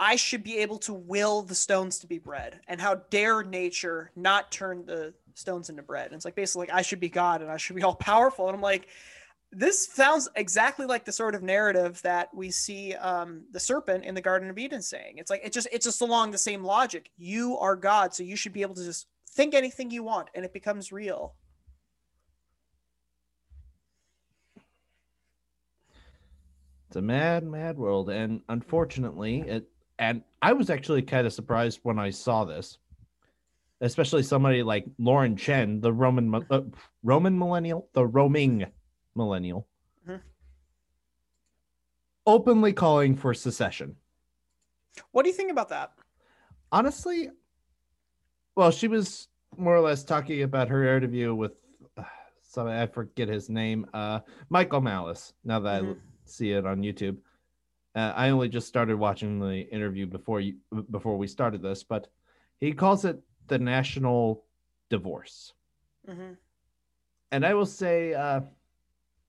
I should be able to will the stones to be bread. And how dare nature not turn the stones into bread? And it's like basically like I should be God and I should be (laughs) all powerful. And I'm like, this sounds exactly like the sort of narrative that we see um, the serpent in the Garden of Eden saying. It's like it just it's just along the same logic. You are God, so you should be able to just think anything you want, and it becomes real. It's a mad, mad world, and unfortunately, it. And I was actually kind of surprised when I saw this, especially somebody like Lauren Chen, the Roman uh, Roman millennial, the roaming millennial, mm-hmm. openly calling for secession. What do you think about that? Honestly, well, she was more or less talking about her interview with uh, some I forget his name, uh, Michael Malice. Now that mm-hmm. I see it on YouTube, uh, I only just started watching the interview before you before we started this, but he calls it the national divorce. Mm-hmm. And I will say, uh,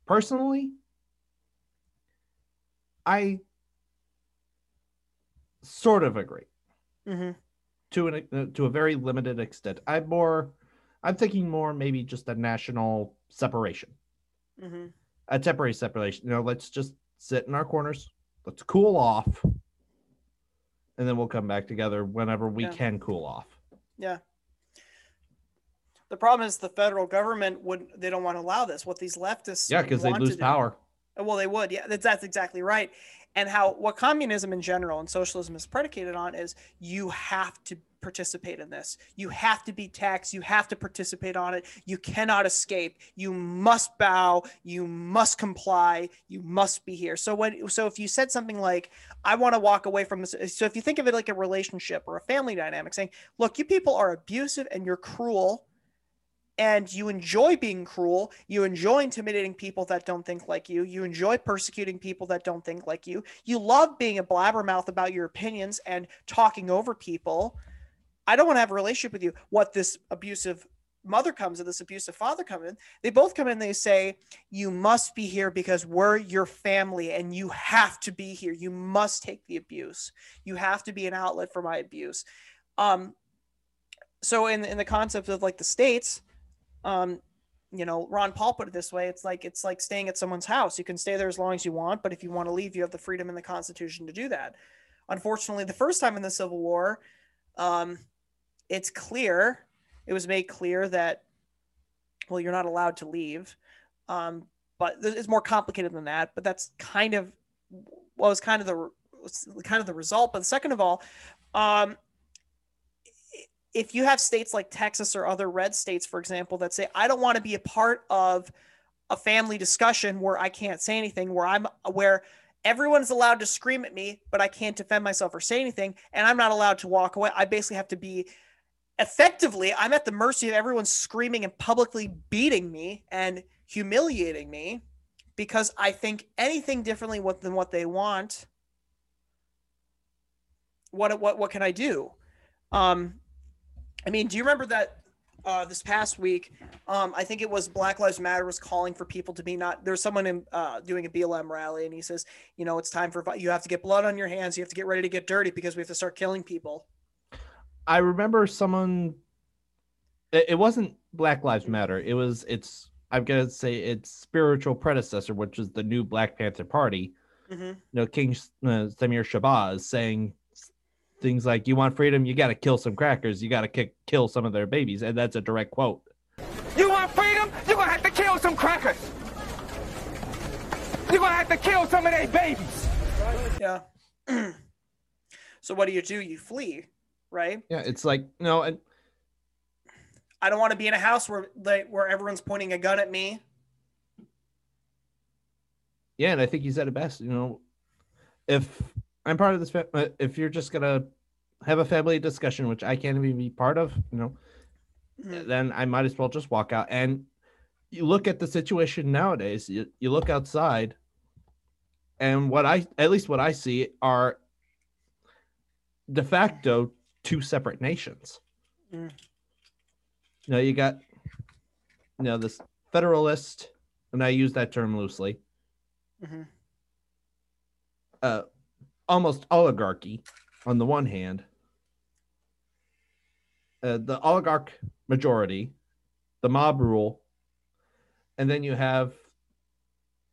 personally, I sort of agree mm-hmm. to an uh, to a very limited extent. I'm more, I'm thinking more maybe just a national separation, mm-hmm. a temporary separation. You know, let's just sit in our corners, let's cool off, and then we'll come back together whenever we yeah. can cool off. Yeah. The problem is the federal government would they don't want to allow this. What these leftists yeah, because they lose power. Oh, well, they would. Yeah, that's, that's exactly right. And how what communism in general and socialism is predicated on is you have to participate in this. You have to be taxed. You have to participate on it. You cannot escape. You must bow. You must comply. You must be here. So when so if you said something like, "I want to walk away from this," so if you think of it like a relationship or a family dynamic, saying, "Look, you people are abusive and you're cruel." and you enjoy being cruel you enjoy intimidating people that don't think like you you enjoy persecuting people that don't think like you you love being a blabbermouth about your opinions and talking over people i don't want to have a relationship with you what this abusive mother comes and this abusive father come in they both come in they say you must be here because we're your family and you have to be here you must take the abuse you have to be an outlet for my abuse um so in in the concept of like the states um, you know, Ron Paul put it this way: it's like it's like staying at someone's house. You can stay there as long as you want, but if you want to leave, you have the freedom in the Constitution to do that. Unfortunately, the first time in the Civil War, um, it's clear it was made clear that well, you're not allowed to leave. Um, but it's more complicated than that. But that's kind of what was kind of the kind of the result. But second of all, um, if you have states like Texas or other red states, for example, that say, I don't want to be a part of a family discussion where I can't say anything, where I'm where everyone's allowed to scream at me, but I can't defend myself or say anything, and I'm not allowed to walk away. I basically have to be effectively, I'm at the mercy of everyone screaming and publicly beating me and humiliating me because I think anything differently than what they want what what what can I do? Um, I mean, do you remember that uh, this past week? Um, I think it was Black Lives Matter was calling for people to be not. There's someone in, uh, doing a BLM rally, and he says, you know, it's time for you have to get blood on your hands. You have to get ready to get dirty because we have to start killing people. I remember someone. It, it wasn't Black Lives Matter. It was it's. I'm gonna say its spiritual predecessor, which is the new Black Panther Party. Mm-hmm. You know, King uh, Samir Shabazz saying things like, "You want freedom? You got to kill some crackers. You got to kick, kill some of their babies," and that's a direct quote. You want freedom? You're gonna have to kill some crackers. You're gonna have to kill some of their babies. Yeah. (clears throat) so what do you do? You flee, right? Yeah, it's like no, and I don't want to be in a house where like where everyone's pointing a gun at me. yeah, and I think you said it best. You know, if I'm part of this, uh, if you're just gonna have a family discussion, which I can't even be part of, you know, Mhm. then I might as well just walk out. And you look at the situation nowadays. You you look outside, and what I at least what I see are de facto two separate nations. Mm. You you got you know this federalist, and I use that term loosely. Mhm. uh, almost oligarchy on the one hand, uh, the oligarch majority, the mob rule, and then you have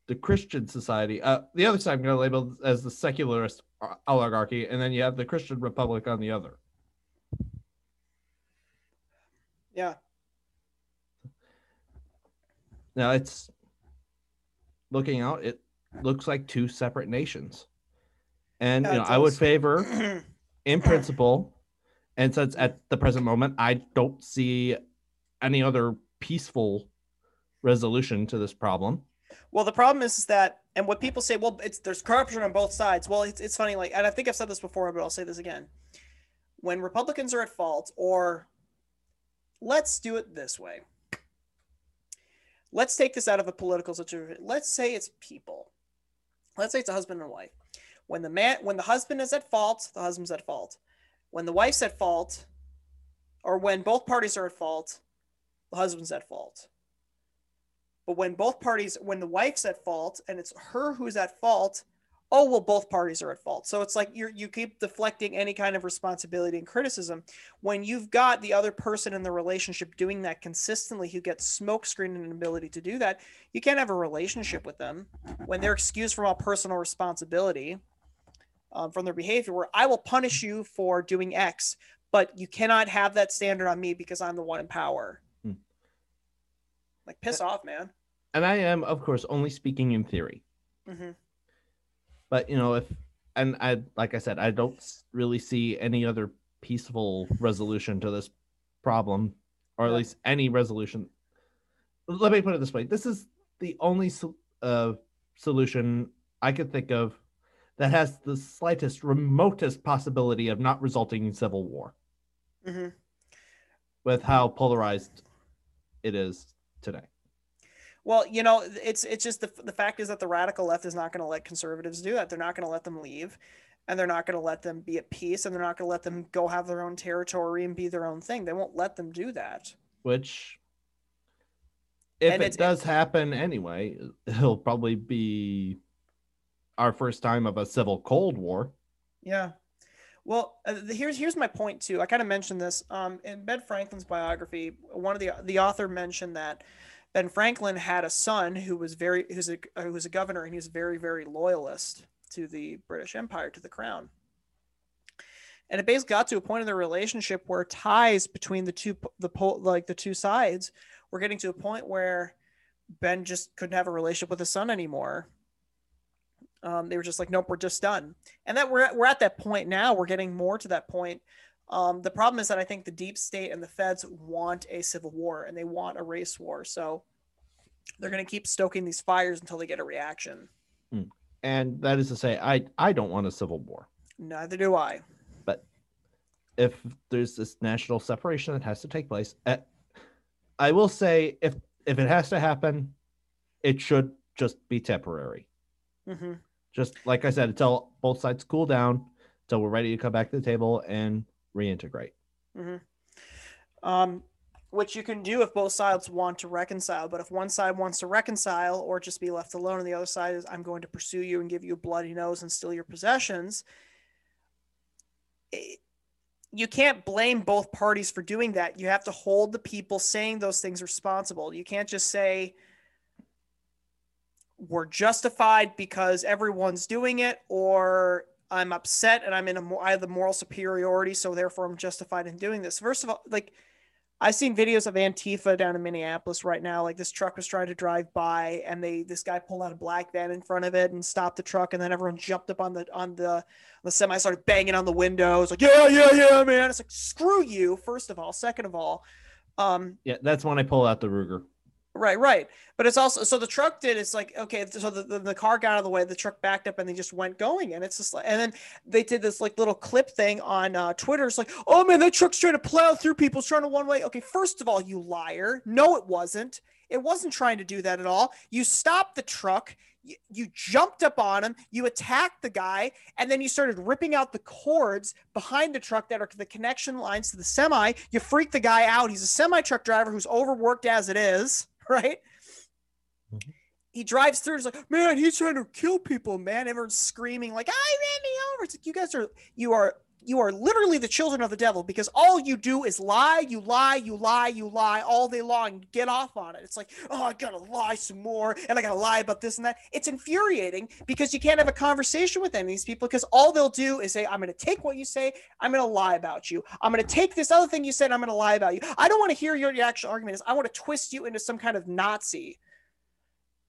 the Christian society. Uh, the other side I'm going to label as the secularist oligarchy, and then you have the Christian republic on the other. Yeah. Now it's looking out. It looks like two separate nations, and Yeah, you know I would favor (clears throat) in principle and since at the present moment i don't see any other peaceful resolution to this problem Well, the problem is, is that, and what people say, well, it's there's corruption on both sides. Well, it's, it's funny, like, and I think I've said this before, but I'll say this again. When Republicans are at fault, or let's do it this way. Let's take this out of a political situation. Let's say it's people. Let's say it's a husband and wife. When the man, when the husband is at fault, the husband's at fault. When the wife's at fault, or when both parties are at fault, the husband's at fault. But when both parties, when the wife's at fault and it's her who's at fault, oh well, both parties are at fault. So it's like you you keep deflecting any kind of responsibility and criticism. When you've got the other person in the relationship doing that consistently, who gets smokescreen and an ability to do that, you can't have a relationship with them when they're excused from all personal responsibility um, from their behavior. Where I will punish you for doing X, but you cannot have that standard on me because I'm the one in power. Hmm. Like piss off, man. and i am of course only speaking in theory hmm but you know if and i like i said i don't really see any other peaceful resolution to this problem or at least any resolution. Let me put it this way this is the only uh, solution i could think of that has the slightest remotest possibility of not resulting in civil war. Hmm with how polarized it is today Well, you know, it's it's just the the fact is that the radical left is not going to let conservatives do that. They're not going to let them leave, and they're not going to let them be at peace, and they're not going to let them go have their own territory and be their own thing. They won't let them do that. which if And it does happen anyway (laughs) it'll probably be our first time of a civil cold war Yeah. Well, uh, the- here's here's my point too. I kind of mentioned this um, in Ben Franklin's biography. One of the the author mentioned that Ben Franklin had a son who was very who's a uh, who was a governor and he was very very loyalist to the British Empire to the crown. And it basically got to a point in their relationship where ties between the two the like the two sides were getting to a point where Ben just couldn't have a relationship with his son anymore. Um, they were just like, nope, we're just done and that we're we're at that point now. We're getting more to that point. Um, the problem is that I think the deep state and the feds want a civil war and they want a race war. So they're going to keep stoking these fires until they get a reaction. and that is to say i i don't want a civil war Neither do I. But if there's this national separation that has to take place uh, i will say if if it has to happen it should just be temporary hmm just like i said until both sides cool down until we're ready to come back to the table and reintegrate. um, which you can do if both sides want to reconcile. But if one side wants to reconcile or just be left alone, and the other side is, I'm going to pursue you and give you a bloody nose and steal your possessions, eh, you can't blame both parties for doing that. You have to hold the people saying those things responsible. You can't just say, we're justified because everyone's doing it, or I'm upset and I'm in a more, I have the moral superiority, so therefore I'm justified in doing this. First of all, like, I've seen videos of Antifa down in Minneapolis right now. Like this truck was trying to drive by, and they this guy pulled out a black van in front of it and stopped the truck, and then everyone jumped up on the on the the semi, started banging on the windows, like yeah, yeah, yeah, man. It's like screw you. First of all, second of all, um, Yeah, that's when I pull out the Ruger. Right, right. But it's also so the truck did. It's like okay, so the, the, the car got out of the way, the truck backed up, and they just went going. And it's just like, and then they did this like little clip thing on uh, Twitter. It's like, oh man, that truck's trying to plow through people, it's trying to one way. Okay, first of all, you liar. No, it wasn't. It wasn't trying to do that at all. You stopped the truck. You, you jumped up on him, you attacked the guy, and then you started ripping out the cords behind the truck that are the connection lines to the semi. You freaked the guy out. He's a semi truck driver who's overworked as it is, (laughs) right? Mhm. He drives through. He's like, man, he's trying to kill people, man. Everyone's screaming like, I ran me over. It's like you guys are, you are, you are literally the children of the devil because all you do is lie, you lie, you lie, you lie all day long. Get off on it. It's like, oh, I gotta lie some more, and I gotta lie about this and that. It's infuriating because you can't have a conversation with any of these people because all they'll do is say, I'm gonna take what you say, I'm gonna lie about you. I'm gonna take this other thing you said, I'm gonna lie about you. I don't want to hear your, actual argument. Is I want to twist you into some kind of Nazi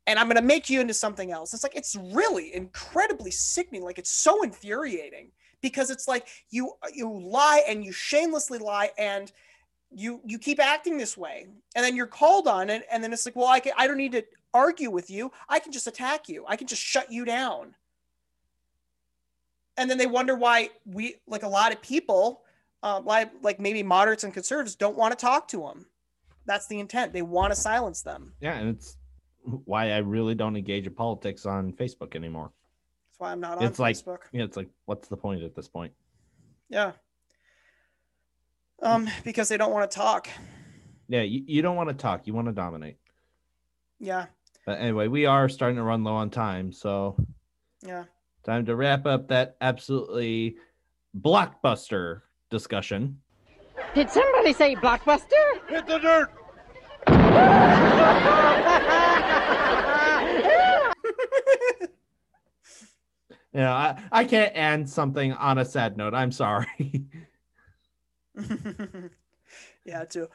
and I'm going to make you into something else. It's like it's really incredibly sickening. Like it's so infuriating because it's like you you lie and you shamelessly lie and you you keep acting this way and then you're called on it and then it's like well I can, I don't need to argue with you. I can just attack you. I can just shut you down. And then they wonder why we like a lot of people um, like like maybe moderates and conservatives don't want to talk to them. That's the intent. They want to silence them. Yeah, and it's why I really don't engage in politics on Facebook anymore. That's why I'm not on It's like- Facebook. Yeah, it's like, what's the point at this point? Yeah. Um, because they don't want to talk. Yeah, you, you don't want to talk, you want to dominate. Yeah, But anyway, we are starting to run low on time, so yeah. time to wrap up that absolutely blockbuster discussion. Did somebody say blockbuster? Hit the dirt! (laughs) You know, I, I can't end something on a sad note. I'm sorry. (laughs) yeah, too.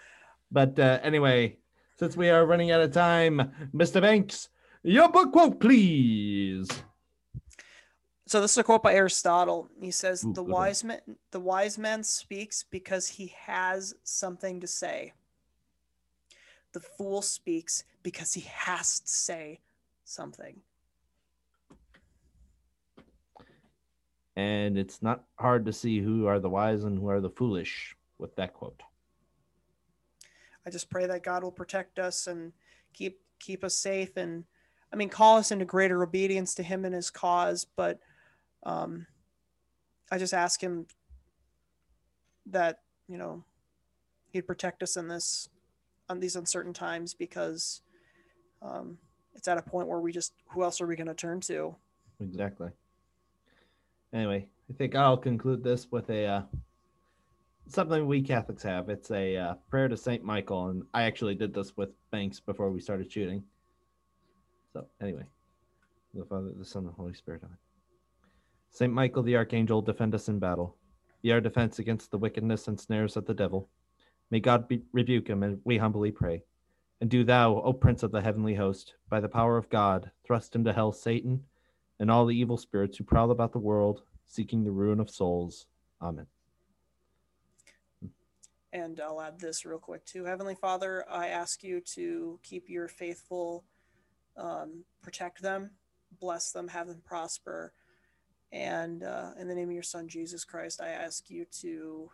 but uh, anyway, since we are running out of time, Mr. Banks, your book quote, please. So this is a quote by Aristotle. He says, Ooh, "The wise man, the wise man speaks because he has something to say. The fool speaks because he has to say something." And it's not hard to see who are the wise and who are the foolish with that quote. I just pray that God will protect us and keep keep us safe and I mean call us into greater obedience to him and his cause, but um I just ask him that, you know, he'd protect us in this on these uncertain times because um it's at a point where we just who else are we going to turn to? Exactly. Anyway, I think I'll conclude this with a uh, something we Catholics have. It's a uh, prayer to Saint Michael, and I actually did this with Banks before we started shooting. So anyway, the Father, the Son, and the Holy Spirit. Amen. Saint Michael the Archangel, defend us in battle. Be our defense against the wickedness and snares of the devil. May God be- rebuke him, and we humbly pray. And do thou, O Prince of the heavenly host, by the power of God, thrust into hell Satan and all the evil spirits who prowl about the world, seeking the ruin of souls. Amen. And I'll add this real quick too. Heavenly Father, I ask you to keep your faithful, um, protect them, bless them, have them prosper. And uh, in the name of your Son, Jesus Christ, I ask you to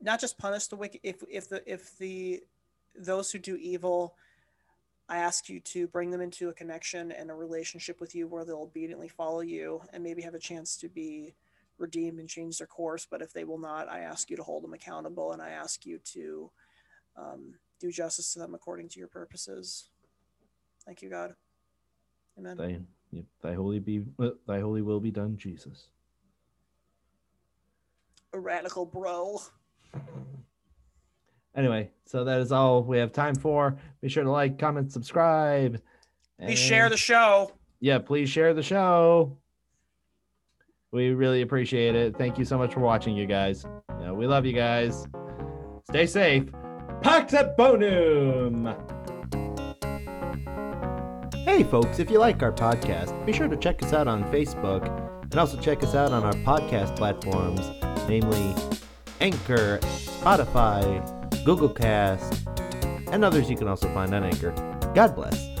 not just punish the wicked, if, if the, if the, those who do evil, I ask you to bring them into a connection and a relationship with you where they'll obediently follow you and maybe have a chance to be redeemed and change their course. But if they will not, I ask you to hold them accountable and I ask you to um, do justice to them according to your purposes. Thank you, God. Amen. Thy, thy holy be uh, thy holy will be done, Jesus. a radical bro. Anyway, so that is all we have time for. Be sure to like, comment, subscribe. Please share the show. yeah, please share the show. We really appreciate it. Thank you so much for watching, you guys. Yeah, we love you guys. Stay safe. Pax et bonum. Hey, folks, if you like our podcast, be sure to check us out on Facebook and also check us out on our podcast platforms, namely Anchor, Spotify, Google Cast, and others you can also find on Anchor. God bless.